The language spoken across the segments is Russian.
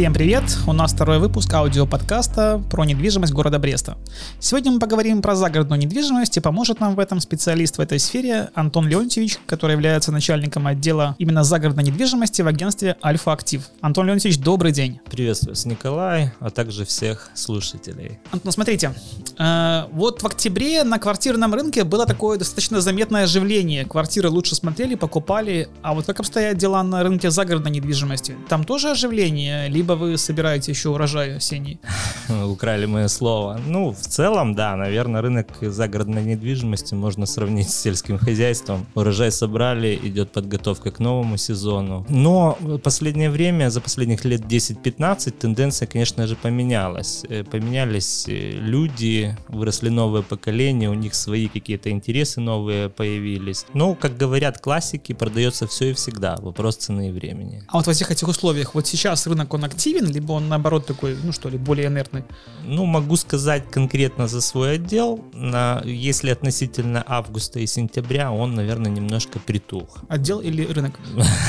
Всем привет! У нас второй выпуск аудиоподкаста про недвижимость города Бреста. Сегодня мы поговорим про загородную недвижимость и поможет нам в этом специалист в этой сфере Антон Леонтьевич, который является начальником отдела именно загородной недвижимости в агентстве Альфа Актив. Антон Леонтьевич, добрый день. Приветствую вас, Николай, а также всех слушателей. Антон, смотрите, э, вот в октябре на квартирном рынке было такое достаточно заметное оживление. Квартиры лучше смотрели, покупали, а вот как обстоят дела на рынке загородной недвижимости? Там тоже оживление? либо вы собираете еще урожай осенний? Украли мое слово. Ну, в целом, да, наверное, рынок загородной недвижимости можно сравнить с сельским хозяйством. Урожай собрали, идет подготовка к новому сезону. Но в последнее время, за последних лет 10-15, тенденция, конечно же, поменялась. Э, поменялись э, люди, выросли новые поколения, у них свои какие-то интересы новые появились. Но, как говорят классики, продается все и всегда. Вопрос цены и времени. А вот во всех этих условиях, вот сейчас рынок, он активен, либо он наоборот такой, ну что ли, более инертный? Ну, могу сказать конкретно за свой отдел. На, если относительно августа и сентября, он, наверное, немножко притух. Отдел или рынок?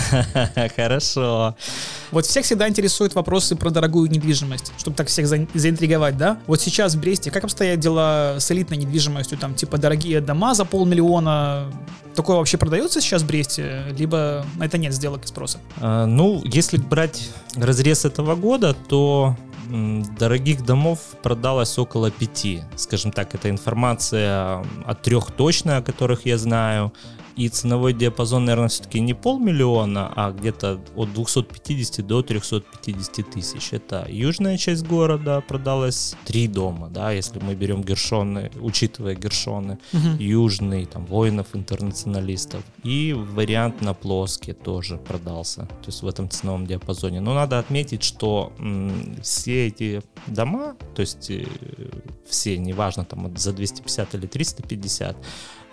Хорошо. Вот всех всегда интересуют вопросы про дорогую недвижимость, чтобы так всех за, заинтриговать, да? Вот сейчас в Бресте как обстоят дела с элитной недвижимостью, там, типа, дорогие дома за полмиллиона, Такое вообще продается сейчас в Бресте, либо это нет сделок и спроса? А, ну, если брать разрез этого года, то дорогих домов продалось около пяти. Скажем так, это информация от трех точно, о которых я знаю. И ценовой диапазон, наверное, все-таки не полмиллиона, а где-то от 250 до 350 тысяч. Это южная часть города, продалось три дома, да, если мы берем Гершоны, учитывая Гершоны, угу. южный, там, воинов, интернационалистов. И вариант на плоске тоже продался, то есть в этом ценовом диапазоне. Но надо отметить, что м, все эти дома, то есть э, все, неважно, там, за 250 или 350,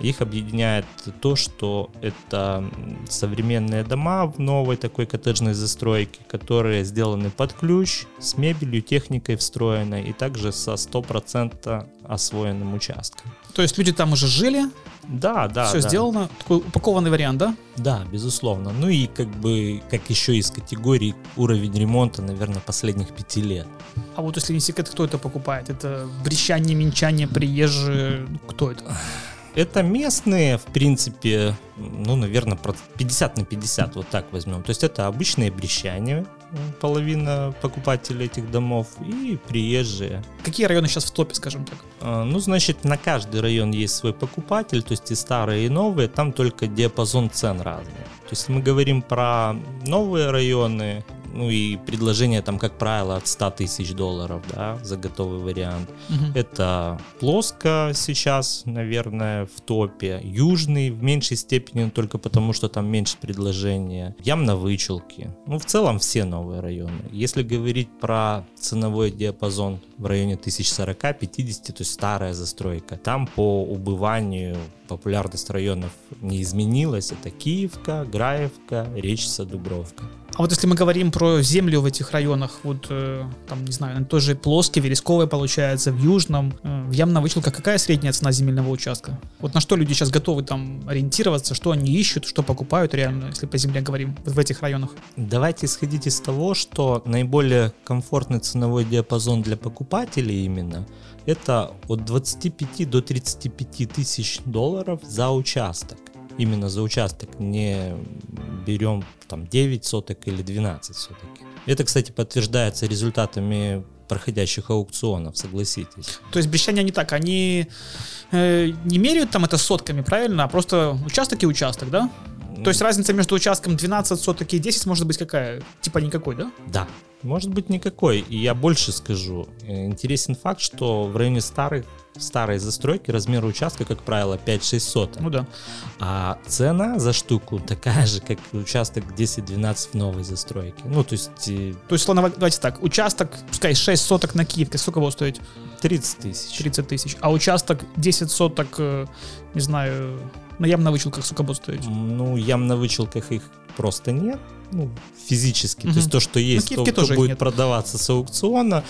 их объединяет то, что это современные дома в новой такой коттеджной застройке, которые сделаны под ключ, с мебелью, техникой встроенной и также со 100% освоенным участком. То есть люди там уже жили? Да, да. Все да. сделано. Такой упакованный вариант, да? Да, безусловно. Ну и как бы, как еще из категории уровень ремонта, наверное, последних пяти лет. А вот если не секрет, кто это покупает? Это брещане, минчане, приезжие? Кто это? Это местные, в принципе, ну, наверное, 50 на 50, вот так возьмем. То есть это обычные брещане, половина покупателей этих домов, и приезжие. Какие районы сейчас в топе, скажем так? А, ну, значит, на каждый район есть свой покупатель, то есть и старые, и новые, там только диапазон цен разный. То есть мы говорим про новые районы, ну и предложение там, как правило, от 100 тысяч долларов, да, за готовый вариант. Угу. Это плоско сейчас, наверное, в топе. Южный в меньшей степени только потому, что там меньше предложения. Ямно-вычелки. Ну, в целом все новые районы. Если говорить про ценовой диапазон в районе 1040-50, то есть старая застройка, там по убыванию популярность районов не изменилась. Это Киевка, Граевка, Речица, Дубровка. А вот если мы говорим про землю в этих районах, вот э, там, не знаю, тоже плоский, вересковый получается, в южном, э, в ямно вычелка, какая средняя цена земельного участка? Вот на что люди сейчас готовы там ориентироваться, что они ищут, что покупают реально, если по земле говорим, в этих районах? Давайте исходить из того, что наиболее комфортный ценовой диапазон для покупателей именно это от 25 до 35 тысяч долларов за участок именно за участок, не берем там 9 соток или 12 все-таки. Это, кстати, подтверждается результатами проходящих аукционов, согласитесь. То есть брещане не так, они э, не меряют там это сотками, правильно, а просто участок и участок, да? То есть разница между участком 12 соток и 10 может быть какая? Типа никакой, да? Да. Может быть никакой. И я больше скажу. Э, интересен факт, что в районе старых старой застройки размер участка, как правило, 5-6 соток. Ну да. А цена за штуку такая же, как участок 10-12 в новой застройке. Ну, то есть... Э, то есть, ладно, давайте так, участок, пускай 6 соток на Киевке, сколько будет стоить? 30 тысяч. 30 тысяч. А участок 10 соток, э, не знаю, на ямно вычелках сколько будет стоить? Ну, ям на вычелках их просто нет. Ну, физически. Угу. То есть то, что есть, то, то будет нет. продаваться с аукциона.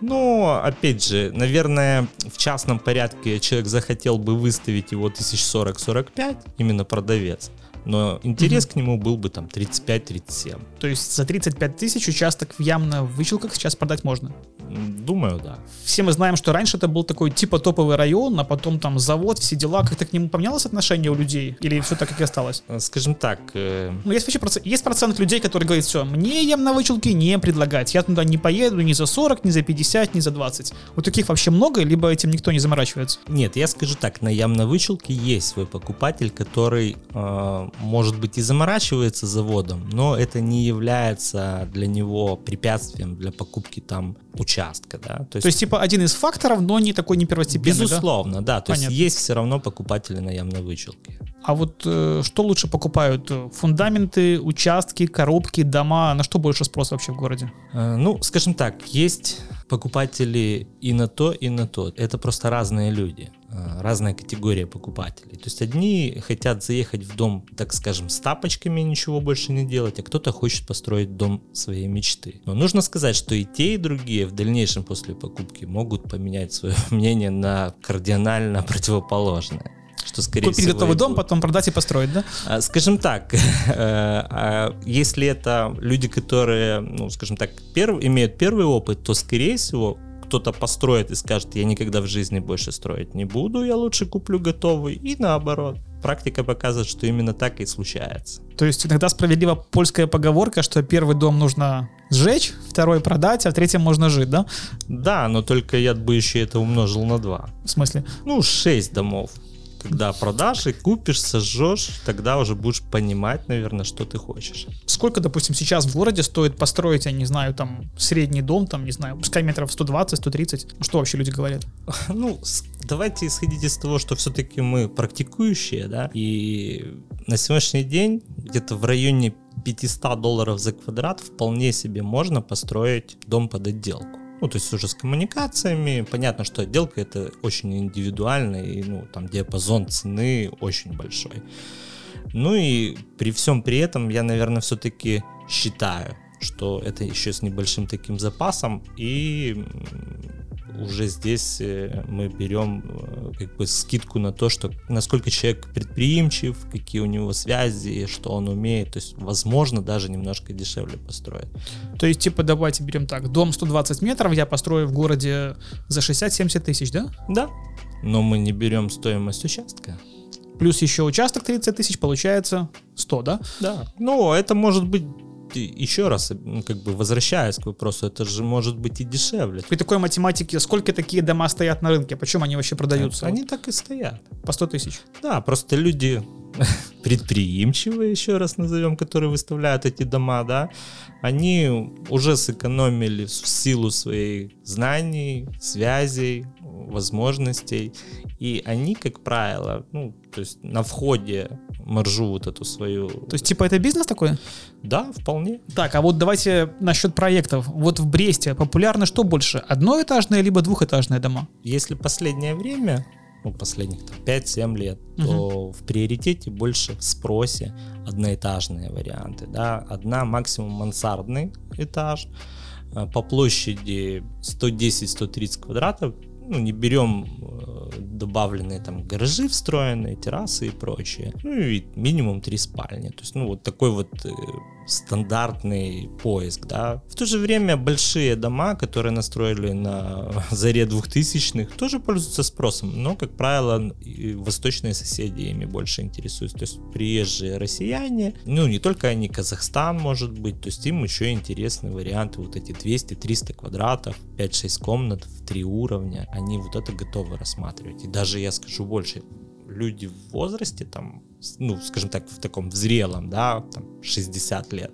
Но, опять же, наверное, в частном порядке человек захотел бы выставить его 1040-45, именно продавец. но интерес к нему был бы там 35-37. То есть за 35 тысяч участок в Ямно-Вычелках сейчас продать можно? Думаю, да. Все мы знаем, что раньше это был такой типа топовый район, а потом там завод, все дела. Как-то к нему поменялось отношение у людей? Или все так, как и осталось? Э, Скажем так, э, Ну, есть вообще процент, есть процент людей, которые говорят, все, мне Ямно-Вычелки не предлагать. Я туда не поеду ни за 40, ни за 50, ни за 20. Вот таких вообще много, либо этим никто не заморачивается? Нет, я скажу так, на Ямно-Вычелке есть свой покупатель, который, э, может быть, и заморачивается заводом, но это не является для него препятствием для покупки там участка, да. То есть, типа, один из факторов, но не такой не первостепенный, да? безусловно, да. То Понятно. есть есть все равно покупатели на Ямно-Вычелке. А вот э, что лучше покупают? Фундаменты, участки, коробки, дома? На что больше спрос вообще в городе? Э, Ну, скажем так, есть покупатели и на то, и на то. Это просто разные люди, э, разная категория покупателей. То есть одни хотят заехать в дом, так скажем, с тапочками ничего больше не делать, а кто-то хочет построить дом своей мечты. Но нужно сказать, что и те, и другие в дальнейшем после покупки могут поменять свое мнение на кардинально противоположное. Что, скорее Купить всего, готовый дом, будет. потом продать и построить, да? А, Скажем так, э, а если это люди, которые, ну, скажем так, перв- имеют первый опыт, то, скорее всего, кто-то построит и скажет, я никогда в жизни больше строить не буду, я лучше куплю готовый, и наоборот. Практика показывает, что именно так и случается. То есть иногда справедлива польская поговорка, что первый дом нужно сжечь, второй продать, а в третьем можно жить, да? Да, но только я бы еще это умножил на 2. В смысле? Ну, 6 домов. Когда продашь и купишь, сожжешь, тогда уже будешь понимать, наверное, что ты хочешь. Сколько, допустим, сейчас в городе стоит построить, я не знаю, там, средний дом, там, не знаю, пускай метров 120-130? Ну, Что вообще люди говорят? Ну, давайте исходить из того, что все-таки мы практикующие, да, и на сегодняшний день где-то в районе 500 долларов за квадрат вполне себе можно построить дом под отделку. Ну, то есть уже с коммуникациями. Понятно, что отделка это очень индивидуально, и ну, там диапазон цены очень большой. Ну и при всем при этом я, наверное, все-таки считаю, что это еще с небольшим таким запасом, и уже здесь э, мы берем э, как бы скидку на то, что насколько человек предприимчив, какие у него связи, что он умеет, то есть возможно даже немножко дешевле построить. То есть, типа, давайте берем так, дом 120 метров я построю в городе за 60-70 тысяч, да? Да, но мы не берем стоимость участка. Плюс еще участок 30 тысяч, получается 100, да? Да. Ну, это может быть еще раз, как бы возвращаясь к вопросу, это же может быть и дешевле. При такой математике, сколько такие дома стоят на рынке? Почему они вообще продаются? Они так и стоят. По 100 тысяч. Да, просто люди предприимчивые, еще раз назовем, которые выставляют эти дома, да, они уже сэкономили в силу своих знаний, связей, возможностей, и они, как правило, ну, то есть на входе маржу вот эту свою... То есть, типа, это бизнес такой? Да, вполне. Так, а вот давайте насчет проектов. Вот в Бресте популярно что больше? Одноэтажные либо двухэтажные дома? Если последнее время, ну, последних там, 5-7 лет, то в приоритете больше в спросе одноэтажные варианты. Да? Одна максимум мансардный этаж, э, по площади 110-130 квадратов, ну, не берем добавленные там гаражи встроенные, террасы и прочее. Ну и минимум три спальни. То есть, ну, вот такой вот э, стандартный поиск, да. В то же время большие дома, которые настроили на заре 2000-х, тоже пользуются спросом, но, как правило, восточные соседи ими больше интересуются. То есть приезжие россияне, ну, не только они, Казахстан, может быть, то есть им еще интересны варианты вот эти 200-300 квадратов, 5-6 комнат в три уровня, они вот это готовы рассматривать. И даже, я скажу больше, люди в возрасте, там, ну, скажем так, в таком в зрелом, да, там, 60 лет,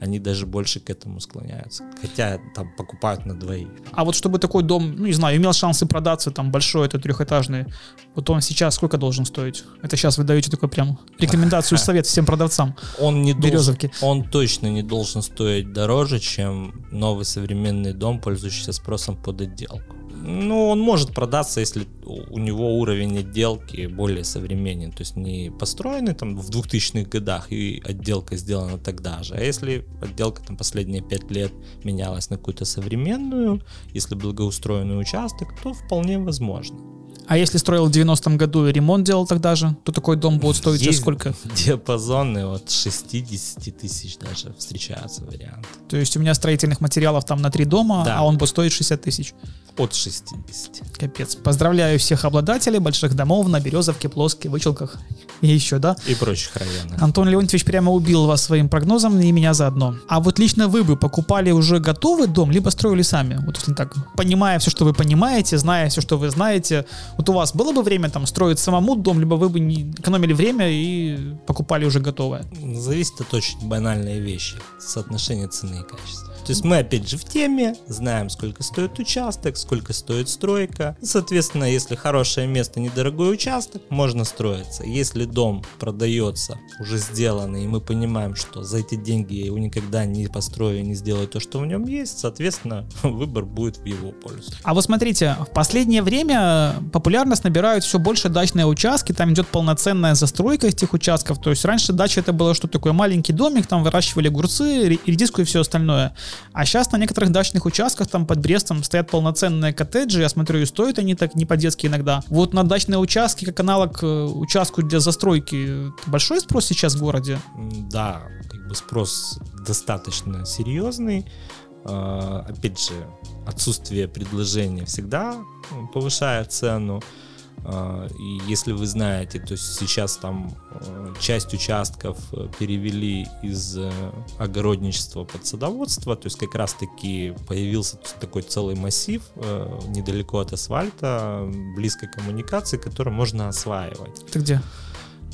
они даже больше к этому склоняются. Хотя там покупают на двоих. А вот чтобы такой дом, ну не знаю, имел шансы продаться, там большой, это трехэтажный, вот он сейчас сколько должен стоить? Это сейчас вы даете такой прям рекомендацию, совет всем продавцам. Он не должен, Березовки. он точно не должен стоить дороже, чем новый современный дом, пользующийся спросом под отделку. Ну, он может продаться, если у него уровень отделки более современен, то есть не построенный там в 2000-х годах и отделка сделана тогда же, а если отделка там последние 5 лет менялась на какую-то современную, если благоустроенный участок, то вполне возможно. А если строил в 90-м году и ремонт делал тогда же, то такой дом будет стоить Есть сколько? диапазоны от 60 тысяч даже встречаются варианты. То есть у меня строительных материалов там на три дома, Да. а он будет стоить 60 тысяч. От 60. Капец. Поздравляю всех обладателей больших домов на Березовке, Плоске, Вычелках и еще, да? И прочих районах. Антон Леонтьевич прямо убил вас своим прогнозом и меня заодно. А вот лично вы бы покупали уже готовый дом, либо строили сами? Вот если так, понимая все, что вы понимаете, зная все, что вы знаете, вот у вас было бы время там строить самому дом, либо вы бы не экономили время и покупали уже готовое? Зависит от очень банальной вещи. Соотношение цены и качества. То есть мы опять же в теме, знаем, сколько стоит участок, сколько стоит стройка. Соответственно, если хорошее место, недорогой участок, можно строиться. Если дом продается, уже сделанный, и мы понимаем, что за эти деньги я его никогда не построю, не сделаю то, что в нем есть, соответственно, выбор будет в его пользу. А вот смотрите, в последнее время популярность набирают все больше дачные участки, там идет полноценная застройка этих участков. То есть раньше дача это было что такое маленький домик, там выращивали огурцы, ре- редиску и все остальное. А сейчас на некоторых дачных участках там под Брестом стоят полноценные коттеджи, я смотрю, и стоят они так не по-детски иногда. Вот на дачные участки, как аналог э, участку для застройки, большой спрос сейчас в городе? Да, как бы спрос достаточно серьезный. А, Опять же, отсутствие предложения всегда повышает цену. А, И если вы знаете, то сейчас там э, часть участков э, перевели из э, огородничества под садоводство, то есть как раз таки появился такой целый массив недалеко от асфальта, близко к коммуникации, который можно осваивать. Это где?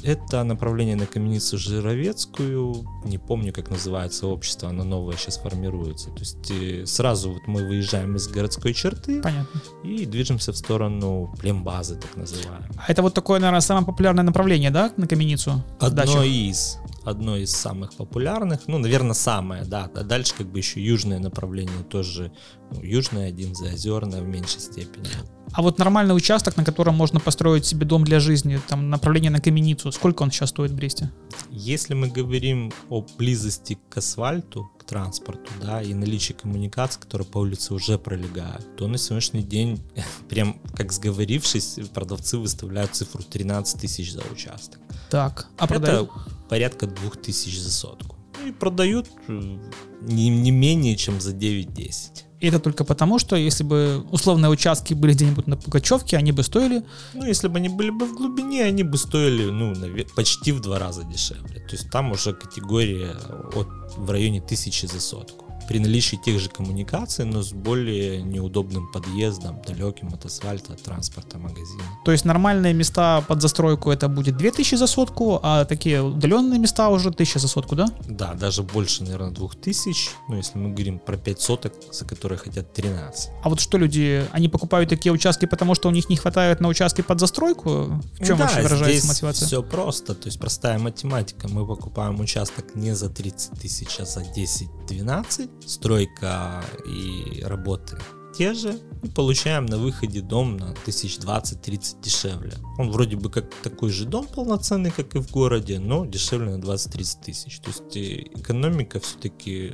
Это направление на Каменицу Жировецкую. Не помню, как называется общество, оно новое сейчас формируется. То есть э, сразу вот мы выезжаем из городской черты Понятно. и движемся в сторону плембазы, так называемой. А это вот такое, наверное, самое популярное направление, да, на Каменицу? Одно дачах? из, одно из самых популярных, ну, наверное, самое, да. А дальше как бы еще южное направление тоже. Ну, южное, один заозерное в меньшей степени. А вот нормальный участок, на котором можно построить себе дом для жизни, там направление на Каменицу, сколько он сейчас стоит в Бресте? Если мы говорим о близости к асфальту, к транспорту, да, и наличии коммуникаций, которые по улице уже пролегают, то на сегодняшний день, прям как сговорившись, продавцы выставляют цифру 13 тысяч за участок. Так, а продают? Это порядка 2000 за сотку. И продают э, не, не менее, чем за 9-10. И это только потому, что если бы условные участки были где-нибудь на Пугачевке, они бы стоили Ну, если бы они были бы в глубине, они бы стоили, ну, почти в два раза дешевле. То есть там уже категория от, в районе тысячи за сотку. При наличии тех же коммуникаций, но с более неудобным подъездом, далеким от асфальта, от транспорта, магазина. То есть нормальные места под застройку это будет 2000 за сотку, а такие удаленные места уже 1000 за сотку, да? Да, даже больше, наверное, 2000. Ну, если мы говорим про 5 соток, за которые хотят 13. А вот что люди, они покупают такие участки, потому что у них не хватает на участки под застройку? В чем да, вообще выражается здесь мотивация? все просто, то есть простая математика. Мы покупаем участок не за 30 тысяч, а за 10-12. Стройка и работы те же. И получаем на выходе дом на 1020-30 дешевле. Он вроде бы как такой же дом полноценный, как и в городе, но дешевле на 20-30 тысяч. То есть э, экономика все-таки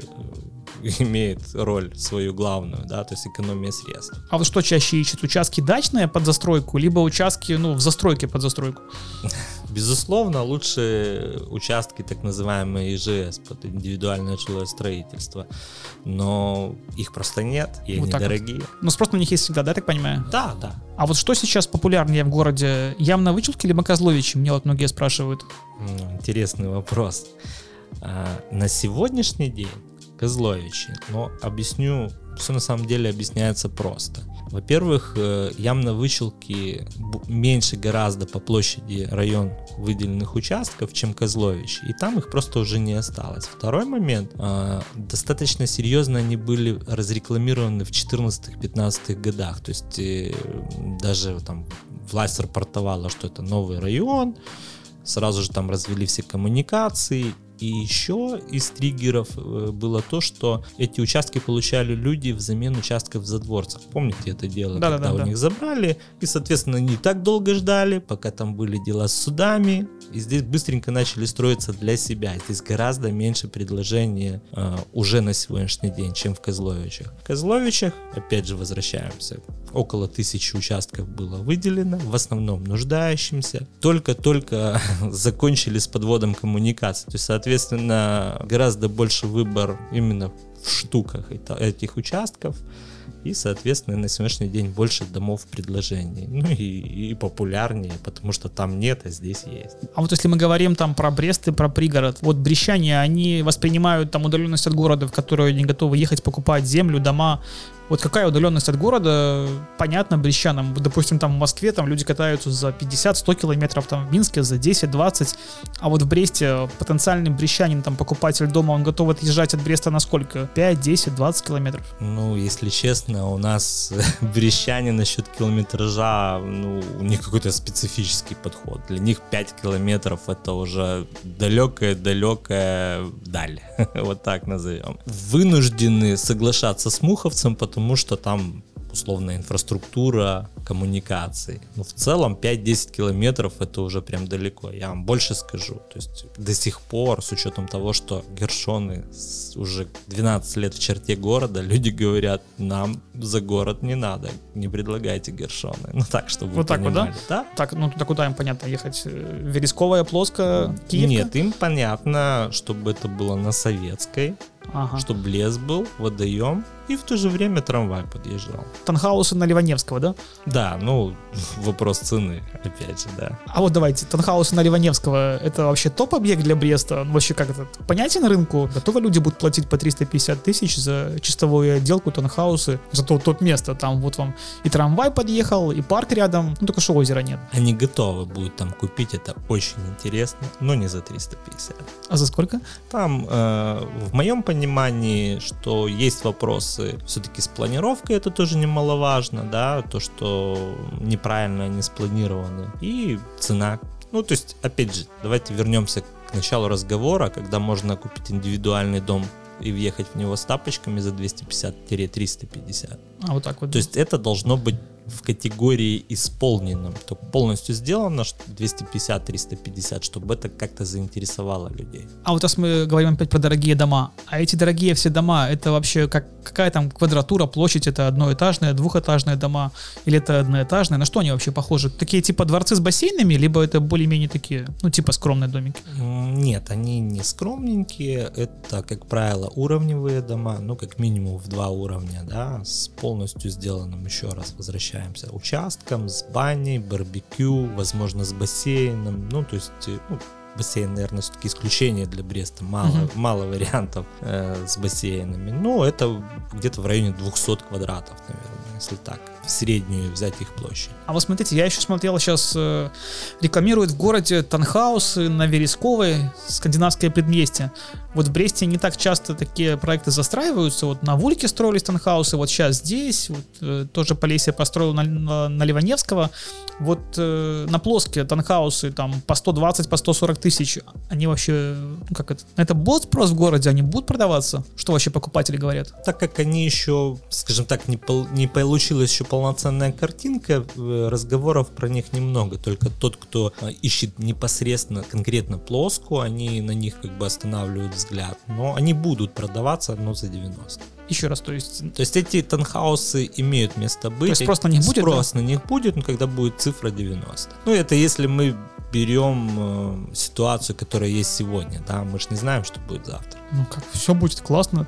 имеет роль свою главную, да, то есть экономия средств. А вот что чаще ищет? Участки дачные под застройку, либо участки, ну, в застройке под застройку? Безусловно, лучше участки так называемые ИЖС под индивидуальное жилое строительство, но их просто нет, и Вот они так вот. дорогие. Ну, спрос на них есть всегда, да, я так понимаю? Да, да. А вот что сейчас популярнее в городе? Явно вычелки либо Козловичи? Мне вот многие спрашивают. Интересный вопрос. А, На сегодняшний день Козловичи, но объясню, все на самом деле объясняется просто. Во-первых, э, Ямно-Вычелки бу- меньше гораздо по площади район выделенных участков, чем Козлович, и там их просто уже не осталось. Второй момент, а, достаточно серьезно они были разрекламированы в 14-15 годах, то есть э, даже там власть рапортовала, что это новый район, сразу же там развели все коммуникации, И еще из триггеров э, было то, что эти участки получали люди взамен участков в задворцах. Помните это дело? Да, когда да, у да. них забрали, и, соответственно, не так долго ждали, пока там были дела с судами, и здесь быстренько начали строиться для себя. Здесь гораздо меньше предложений э, уже на сегодняшний день, чем в Козловичах. В Козловичах, опять же, возвращаемся, около тысячи участков было выделено, в основном нуждающимся. Только-только закончили с подводом коммуникаций. То есть, соответственно, гораздо больше выбор именно в штуках этих участков. И, соответственно, на сегодняшний день больше домов предложений. Ну и, и популярнее, потому что там нет, а здесь есть. А вот если мы говорим там про Брест и про пригород, вот брещане, они воспринимают там удаленность от города, в которую они готовы ехать покупать землю, дома. Вот какая удаленность от города, понятно, брещанам. Допустим, там в Москве там люди катаются за 50-100 километров, там в Минске за 10-20, а вот в Бресте потенциальный брещанин, там покупатель дома, он готов отъезжать от Бреста на сколько? 5, 10, 20 километров? Ну, если честно, у нас брещане насчет километража, ну, у них какой-то специфический подход. Для них 5 километров это уже далекая-далекая даль. вот так назовем. Вынуждены соглашаться с муховцем, потому что там условная инфраструктура, коммуникации. Но в целом 5-10 километров это уже прям далеко. Я вам больше скажу. То есть до сих пор, с учетом того, что гершоны уже 12 лет в черте города, люди говорят, нам за город не надо, не предлагайте гершоны. Ну так, чтобы Вот так вот, да? да? Так, ну туда куда им, понятно, ехать? Э, Вересковая, Плоско, Киевка? Нет, им понятно, чтобы это было на советской, Ага. чтобы лес был, водоем, и в то же время трамвай подъезжал. Танхаусы на Ливаневского, да? Да, ну, вопрос цены, опять же, да. А вот давайте, Танхаусы на Ливаневского, это вообще топ-объект для Бреста? Он вообще как это понятен рынку? Готовы люди будут платить по 350 тысяч за чистовую отделку Танхаусы? За то, тот место, там вот вам и трамвай подъехал, и парк рядом, ну только что озера нет. Они готовы будут там купить, это очень интересно, но не за 350. А за сколько? Там, э, в моем понимании, что есть вопросы все-таки с планировкой, это тоже немаловажно, да, то, что неправильно они спланированы, и цена. Ну, то есть, опять же, давайте вернемся к началу разговора, когда можно купить индивидуальный дом и въехать в него с тапочками за 250-350. А вот так вот. То есть это должно быть в категории исполненном, то полностью сделано что 250-350, чтобы это как-то заинтересовало людей. А вот раз мы говорим опять про дорогие дома, а эти дорогие все дома, это вообще как, какая там квадратура, площадь, это одноэтажные, двухэтажные дома, или это одноэтажные, на что они вообще похожи? Такие типа дворцы с бассейнами, либо это более-менее такие, ну типа скромные домики? Нет, они не скромненькие, это, как правило, уровневые дома, ну, как минимум в два уровня, да, с полностью сделанным, еще раз возвращаемся, участком, с баней, барбекю, возможно, с бассейном, ну, то есть, э, ну, бассейн, наверное, все-таки исключение для Бреста, мало, Мгм. мало вариантов э, с бассейнами, но это где-то в районе 200 квадратов, наверное, если так, в среднюю взять их площадь. А вот смотрите, я еще смотрел сейчас, э, рекламируют в городе танхаусы на Вересковой, скандинавское предместье. Вот в Бресте не так часто такие проекты застраиваются. Вот на Вульке строились танхаусы, вот сейчас здесь, вот, э, тоже Полесье построил на, на, на Ливаневского. Вот э, на Плоске танхаусы там по 120, по 140 тысяч, они вообще, ну как это, это будет спрос в городе, они будут продаваться? Что вообще покупатели говорят? так как они еще, скажем так, не, пол- не получилась еще полноценная картинка, э, разговоров про них немного. Только тот, кто э, ищет непосредственно, конкретно плоску, они на них как бы останавливают взгляд. Но они будут продаваться, но за 90. Еще раз, то есть То есть эти танхаусы имеют место быть. есть спрос на них будет, Спрос на них будет, но когда будет цифра 90. Ну, это если мы берем э, ситуацию, которая есть сегодня, да, мы же не знаем, что будет завтра. Ну как, все будет классно,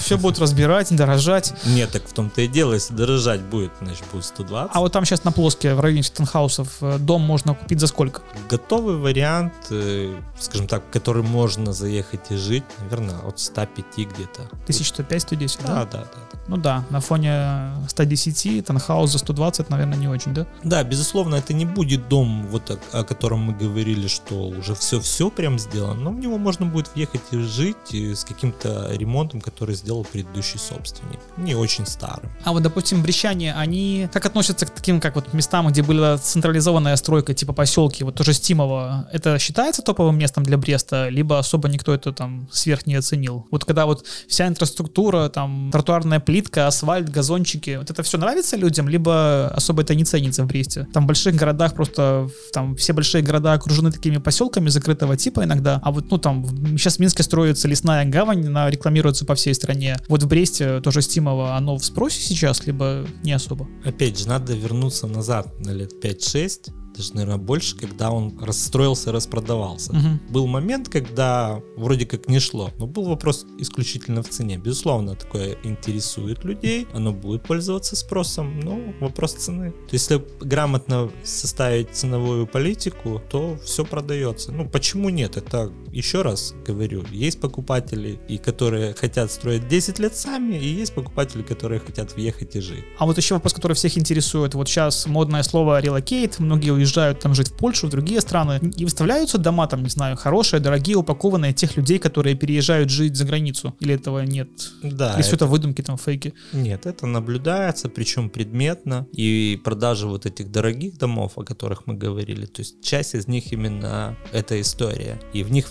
все будут разбирать, дорожать. Нет, так в том-то и дело, если дорожать будет, значит будет 120. А вот там сейчас на плоске, в районе Стенхаусов, э, дом можно купить за сколько? Готовый вариант, э, скажем так, в который можно заехать и жить, наверное, от 105 где-то. 1105-110, да? Да, да, да. да. Ну да, на фоне 110, Танхаус за 120, наверное, не очень, да? Да, безусловно, это не будет дом, вот о, о котором мы говорили, что уже все-все прям сделано, но в него можно будет въехать и жить, с каким-то ремонтом, который сделал предыдущий собственник. Не очень старым. А вот, допустим, брещане, они как относятся к таким, как вот местам, где была централизованная стройка, типа поселки, вот тоже Стимово, это считается топовым местом для Бреста, либо особо никто это там сверх не оценил? Вот когда вот вся инфраструктура, там тротуарная плитка, асфальт, газончики, вот это все нравится людям, либо особо это не ценится в Бресте? Там в больших городах просто, там все большие города окружены такими поселками закрытого типа иногда, а вот, ну там, сейчас в Минске строится лесная гавань, она рекламируется по всей стране. Вот в Бресте тоже Стимово, оно в спросе сейчас, либо не особо? Опять же, надо вернуться назад на лет 5-6, даже, наверное, больше, когда он расстроился, распродавался. Угу. Был момент, когда вроде как не шло, но был вопрос исключительно в цене. Безусловно, такое интересует людей, оно будет пользоваться спросом, но вопрос цены. То есть, если грамотно составить ценовую политику, то все продается. Ну, почему нет? Это, еще раз говорю, есть покупатели, и которые хотят строить 10 лет сами, и есть покупатели, которые хотят въехать и жить. А вот еще вопрос, который всех интересует. Вот сейчас модное слово relocate, многие уезжают там жить в Польшу, в другие страны, и выставляются дома там, не знаю, хорошие, дорогие, упакованные тех людей, которые переезжают жить за границу? Или этого нет? Да. Или это... все это выдумки, там, фейки? Нет, это наблюдается, причем предметно. И продажа вот этих дорогих домов, о которых мы говорили, то есть часть из них именно эта история. И в них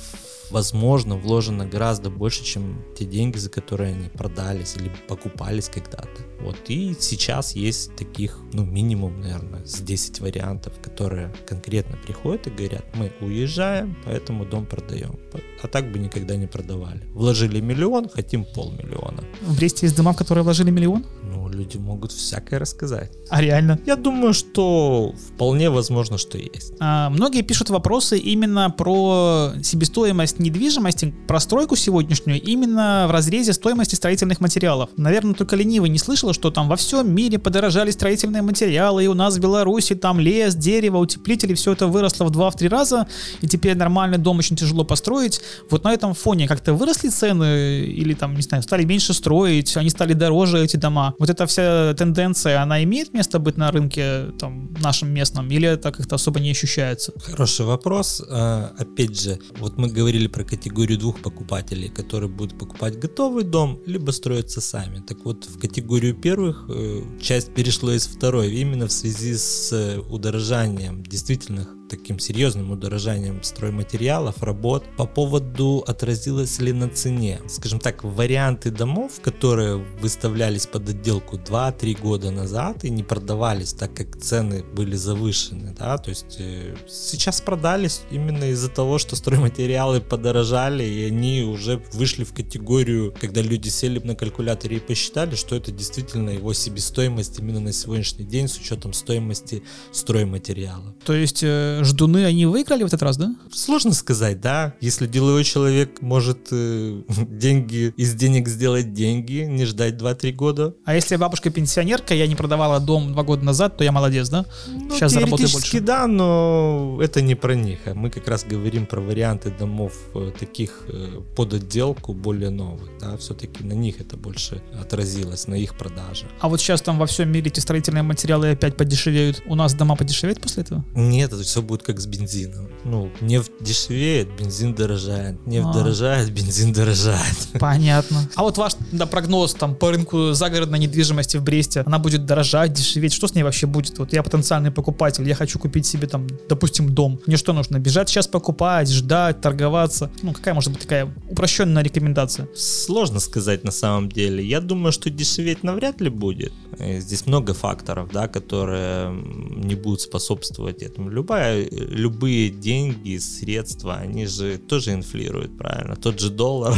возможно, вложено гораздо больше, чем те деньги, за которые они продались или покупались когда-то. Вот, и сейчас есть таких, ну, минимум, наверное, с 10 вариантов, которые конкретно приходят и говорят, мы уезжаем, поэтому дом продаем. А так бы никогда не продавали. Вложили миллион, хотим полмиллиона. В Бресте есть дома, которые вложили миллион? Ну, люди могут всякое рассказать. А реально? Я думаю, что вполне возможно, что есть. А, многие пишут вопросы именно про себестоимость недвижимости, про стройку сегодняшнюю, именно в разрезе стоимости строительных материалов. Наверное, только ленивый не слышал, что там во всем мире подорожали строительные материалы, и у нас в Беларуси там лес, дерево, утеплители, все это выросло в 2-3 раза, и теперь нормальный дом очень тяжело построить. Вот на этом фоне как-то выросли цены, или там, не знаю, стали меньше строить, они стали дороже, эти дома. Вот эта вся тенденция, она имеет место быть на рынке там нашем местном, или это как-то особо не ощущается? Хороший вопрос. А, опять же, вот мы говорили про категорию двух покупателей, которые будут покупать готовый дом, либо строятся сами. Так вот, в категорию первых э, часть перешла из второй, именно в связи с э, удорожанием действительных таким серьезным удорожанием стройматериалов, работ. По поводу отразилось ли на цене. Скажем так, варианты домов, которые выставлялись под отделку 2-3 года назад и не продавались, так как цены были завышены, да, то есть э, сейчас продались именно из-за того, что стройматериалы подорожали, и они уже вышли в категорию, когда люди сели на калькуляторе и посчитали, что это действительно его себестоимость именно на сегодняшний день с учетом стоимости стройматериала. То есть э, ждуны, они выиграли в этот раз, да? Сложно сказать, да. Если деловой человек может э, деньги из денег сделать деньги, не ждать 2-3 года. А если бабушка пенсионерка, я не продавала дом два года назад, то я молодец, да? Ну, Сейчас заработаю больше. да, но это не про них. А мы как раз говорим про варианты домов э, таких э, под отделку более новых, да, все-таки на них это больше отразилось, на их продаже. А вот сейчас там во всем мире эти строительные материалы опять подешевеют. У нас дома подешевеют после этого? Нет, это все будет как с бензином. Ну, нефть дешевеет, бензин дорожает. Нефть а. дорожает, бензин дорожает. Понятно. А вот ваш да, прогноз там по рынку загородной недвижимости в Бресте, она будет дорожать, дешеветь? Что с ней вообще будет? Вот я потенциальный покупатель, я хочу купить себе там, допустим, дом. Мне что нужно? Бежать сейчас покупать, ждать, торговаться? Ну, какая может быть такая упрощенная рекомендация? Сложно сказать на самом деле. Я думаю, что дешеветь навряд ли будет. Здесь много факторов, да, которые не будут способствовать этому. Любая любые деньги, средства, они же тоже инфлируют, правильно? Тот же доллар.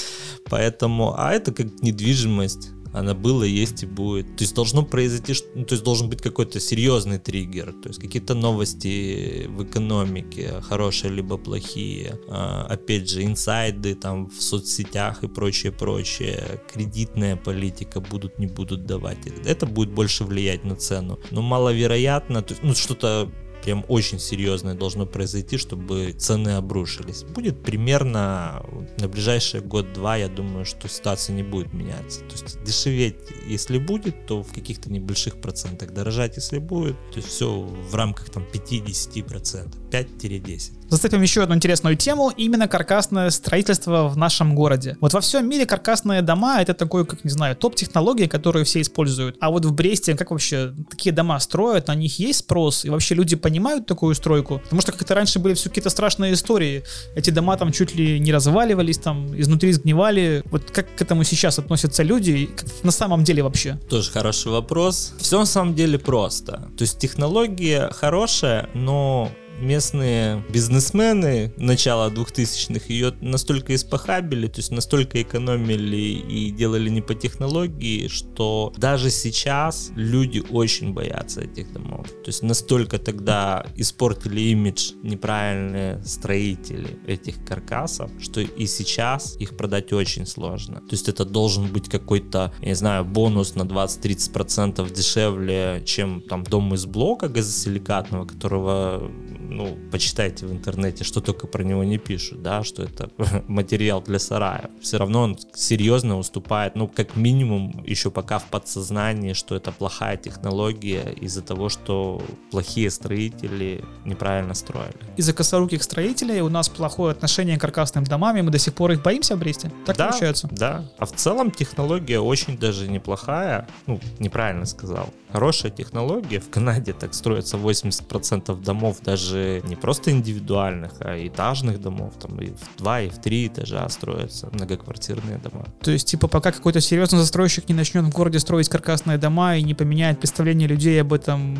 Поэтому, а это как недвижимость она была, есть и будет. То есть должно произойти, ну, то есть должен быть какой-то серьезный триггер, то есть какие-то новости в экономике, хорошие либо плохие, а, опять же, инсайды там в соцсетях и прочее, прочее, кредитная политика будут, не будут давать. Это будет больше влиять на цену. Но маловероятно, то есть, ну, что-то прям очень серьезное должно произойти, чтобы цены обрушились. Будет примерно на ближайший год-два, я думаю, что ситуация не будет меняться. То есть дешеветь, если будет, то в каких-то небольших процентах. Дорожать, если будет, то есть все в рамках там 5-10%, 5-10. Зацепим еще одну интересную тему, именно каркасное строительство в нашем городе. Вот во всем мире каркасные дома это такой, как не знаю, топ-технологии, которые все используют. А вот в Бресте как вообще такие дома строят, на них есть спрос? И вообще люди понимают такую стройку? Потому что как-то раньше были все какие-то страшные истории. Эти дома там чуть ли не разваливались, там изнутри сгнивали. Вот как к этому сейчас относятся люди? Как на самом деле вообще? Тоже хороший вопрос. Все на самом деле просто. То есть технология хорошая, но местные бизнесмены начала 2000-х ее настолько испохабили, то есть настолько экономили и делали не по технологии, что даже сейчас люди очень боятся этих домов. То есть настолько тогда испортили имидж неправильные строители этих каркасов, что и сейчас их продать очень сложно. То есть это должен быть какой-то, я не знаю, бонус на 20-30% дешевле, чем там дом из блока газосиликатного, которого ну, почитайте в интернете, что только про него не пишут, да, что это материал для сарая. Все равно он серьезно уступает, ну, как минимум, еще пока в подсознании, что это плохая технология из-за того, что плохие строители неправильно строили. Из-за косоруких строителей у нас плохое отношение к каркасным домам, и мы до сих пор их боимся в Бресте. Так да, получается? Да. А в целом технология очень даже неплохая. Ну, неправильно сказал. Хорошая технология. В Канаде так строится 80% домов даже не просто индивидуальных, а этажных домов, там и в два, и в три этажа строятся многоквартирные дома. То есть, типа, пока какой-то серьезный застройщик не начнет в городе строить каркасные дома и не поменяет представление людей об этом,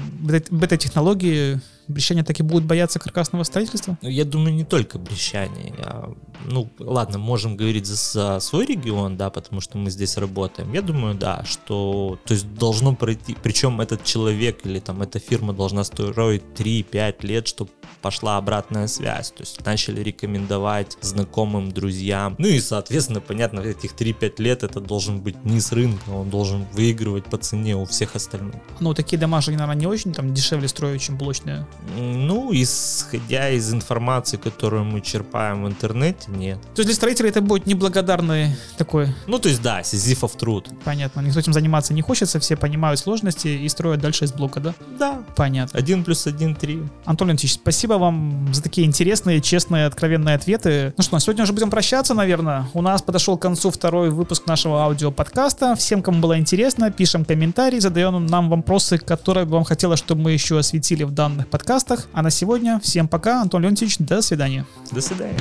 об этой технологии, брещане так и будут бояться каркасного строительства? Ну, я думаю, не только брещане. Я, ну, ладно, можем говорить за, за свой регион, да, потому что мы здесь работаем. Я думаю, да, что, то есть должно пройти, причем этот человек или там эта фирма должна строить 3-5 лет, чтобы пошла обратная связь. То есть начали рекомендовать знакомым, друзьям. Ну и, соответственно, понятно, этих 3-5 лет это должен быть низ рынка, он должен выигрывать по цене у всех остальных. Ну, такие дома же, наверное, не очень там дешевле строят, чем блочные. Ну, исходя из информации, которую мы черпаем в интернете, нет. То есть для строителей это будет неблагодарный такой... Ну, то есть да, сизифов труд. Понятно, никто этим заниматься не хочется, все понимают сложности и строят дальше из блока, да? Да. Понятно. Один плюс один три. Антон Леонтьевич, спасибо вам за такие интересные, честные, откровенные ответы. Ну что, сегодня уже будем прощаться, наверное. У нас подошел к концу второй выпуск нашего аудиоподкаста. Всем, кому было интересно, пишем комментарии, задаем нам вопросы, которые бы вам хотелось, чтобы мы еще осветили в данных подкастах. А на сегодня всем пока. Антон Леонтьевич, до свидания. До свидания.